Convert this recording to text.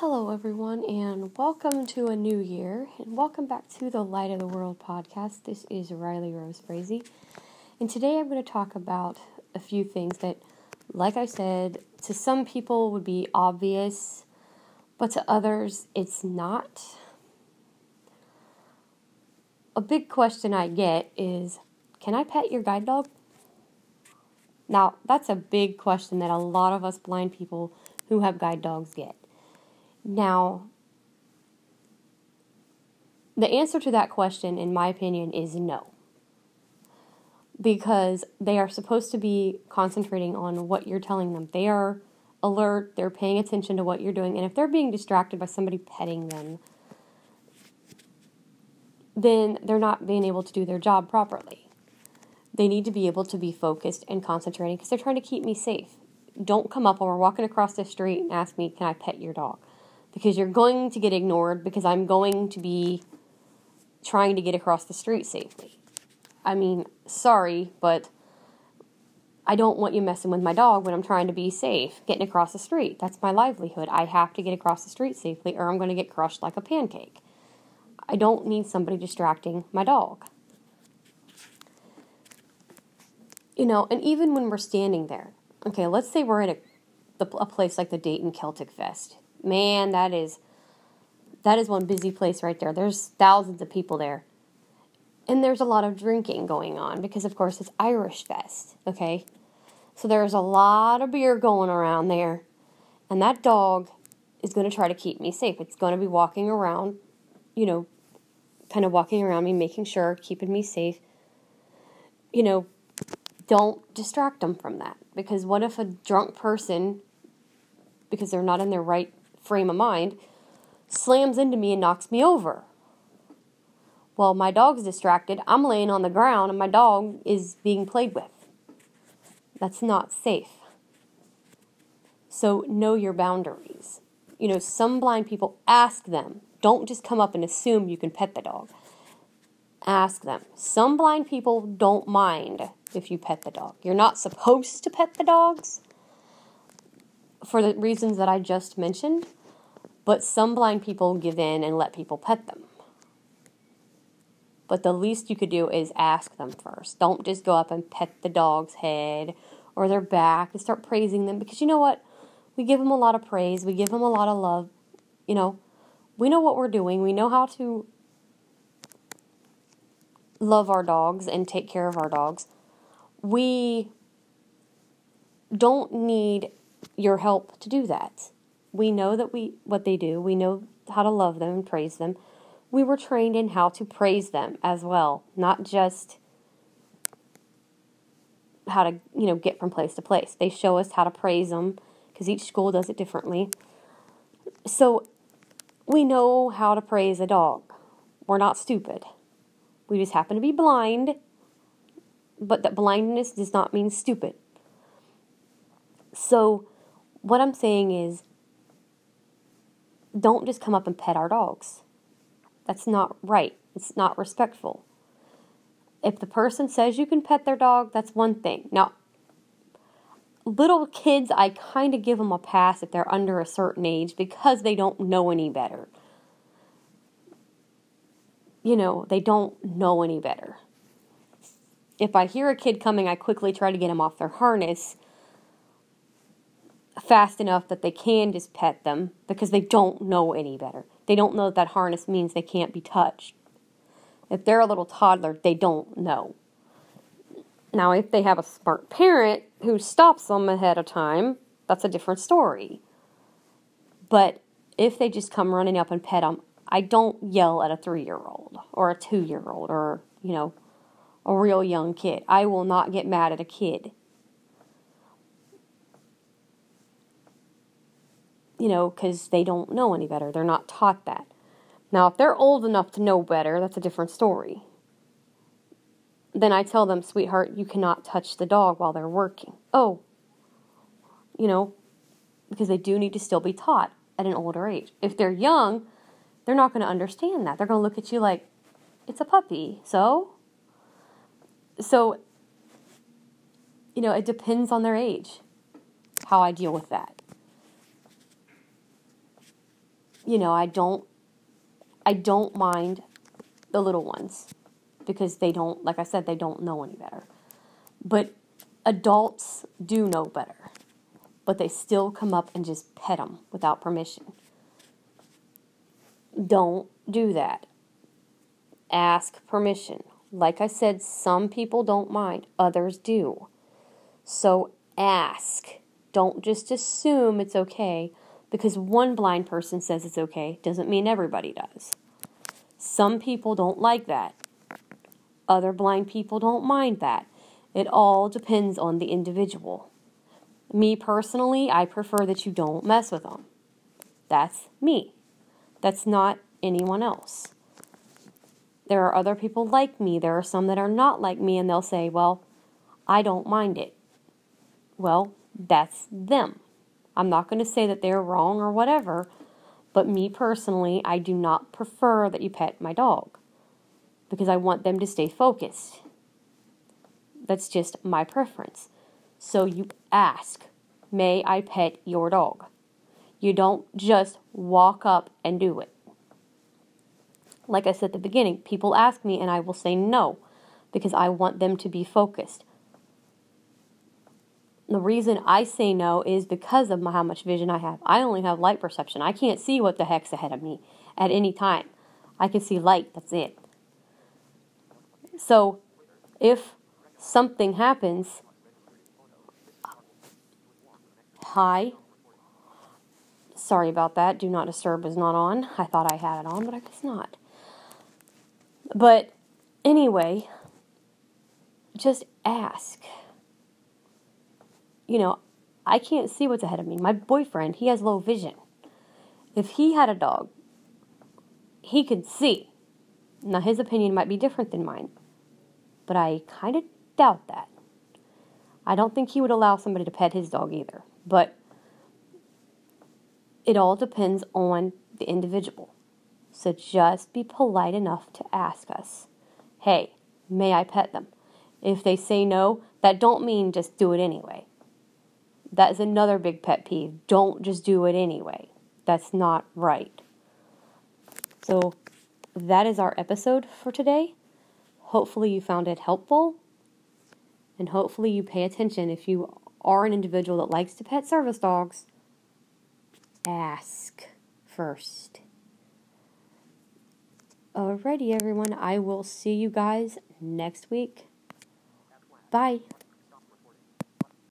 Hello, everyone, and welcome to a new year, and welcome back to the Light of the World podcast. This is Riley Rose Frazee, and today I'm going to talk about a few things that, like I said, to some people would be obvious, but to others it's not. A big question I get is Can I pet your guide dog? Now, that's a big question that a lot of us blind people who have guide dogs get. Now, the answer to that question, in my opinion, is no. Because they are supposed to be concentrating on what you're telling them. They are alert, they're paying attention to what you're doing, and if they're being distracted by somebody petting them, then they're not being able to do their job properly. They need to be able to be focused and concentrating because they're trying to keep me safe. Don't come up while we're walking across the street and ask me, Can I pet your dog? Because you're going to get ignored because I'm going to be trying to get across the street safely. I mean, sorry, but I don't want you messing with my dog when I'm trying to be safe, getting across the street. That's my livelihood. I have to get across the street safely or I'm going to get crushed like a pancake. I don't need somebody distracting my dog. You know, and even when we're standing there, okay, let's say we're at a, a place like the Dayton Celtic Fest man, that is that is one busy place right there. There's thousands of people there. And there's a lot of drinking going on because of course it's Irish Fest, okay? So there's a lot of beer going around there. And that dog is going to try to keep me safe. It's going to be walking around, you know, kind of walking around me, making sure, keeping me safe. You know, don't distract them from that. Because what if a drunk person, because they're not in their right frame of mind, slams into me and knocks me over. Well, my dog's distracted. I'm laying on the ground and my dog is being played with. That's not safe. So, know your boundaries. You know, some blind people ask them. Don't just come up and assume you can pet the dog. Ask them. Some blind people don't mind if you pet the dog. You're not supposed to pet the dogs for the reasons that I just mentioned. But some blind people give in and let people pet them. But the least you could do is ask them first. Don't just go up and pet the dog's head or their back and start praising them because you know what? We give them a lot of praise, we give them a lot of love. You know, we know what we're doing, we know how to love our dogs and take care of our dogs. We don't need your help to do that. We know that we what they do. We know how to love them and praise them. We were trained in how to praise them as well, not just how to, you know, get from place to place. They show us how to praise them because each school does it differently. So we know how to praise a dog. We're not stupid. We just happen to be blind, but that blindness does not mean stupid. So, what I'm saying is, don't just come up and pet our dogs. That's not right. It's not respectful. If the person says you can pet their dog, that's one thing. Now, little kids, I kind of give them a pass if they're under a certain age because they don't know any better. You know, they don't know any better. If I hear a kid coming, I quickly try to get them off their harness fast enough that they can just pet them because they don't know any better. They don't know that, that harness means they can't be touched. If they're a little toddler, they don't know. Now, if they have a smart parent who stops them ahead of time, that's a different story. But if they just come running up and pet them, I don't yell at a three year old or a two year old or, you know, a real young kid. I will not get mad at a kid you know, because they don't know any better. They're not taught that. Now, if they're old enough to know better, that's a different story. Then I tell them, sweetheart, you cannot touch the dog while they're working. Oh, you know, because they do need to still be taught at an older age. If they're young, they're not going to understand that. They're going to look at you like, it's a puppy. So? So, you know, it depends on their age how I deal with that. You know, I don't I don't mind the little ones because they don't like I said they don't know any better. But adults do know better. But they still come up and just pet them without permission. Don't do that. Ask permission. Like I said, some people don't mind, others do. So ask. Don't just assume it's okay because one blind person says it's okay doesn't mean everybody does. Some people don't like that. Other blind people don't mind that. It all depends on the individual. Me personally, I prefer that you don't mess with them. That's me. That's not anyone else. There are other people like me. There are some that are not like me, and they'll say, Well, I don't mind it. Well, that's them. I'm not going to say that they're wrong or whatever, but me personally, I do not prefer that you pet my dog because I want them to stay focused. That's just my preference. So you ask, May I pet your dog? You don't just walk up and do it. Like I said at the beginning, people ask me and I will say no because I want them to be focused. The reason I say no is because of how much vision I have. I only have light perception. I can't see what the heck's ahead of me at any time. I can see light, that's it. So if something happens, hi, sorry about that. Do not disturb is not on. I thought I had it on, but I guess not. But anyway, just ask. You know, I can't see what's ahead of me. My boyfriend, he has low vision. If he had a dog, he could see. Now, his opinion might be different than mine, but I kind of doubt that. I don't think he would allow somebody to pet his dog either, but it all depends on the individual. So just be polite enough to ask us, hey, may I pet them? If they say no, that don't mean just do it anyway. That is another big pet peeve. Don't just do it anyway. That's not right. So that is our episode for today. Hopefully you found it helpful and hopefully you pay attention if you are an individual that likes to pet service dogs. Ask first. Alrighty, everyone. I will see you guys next week. Bye.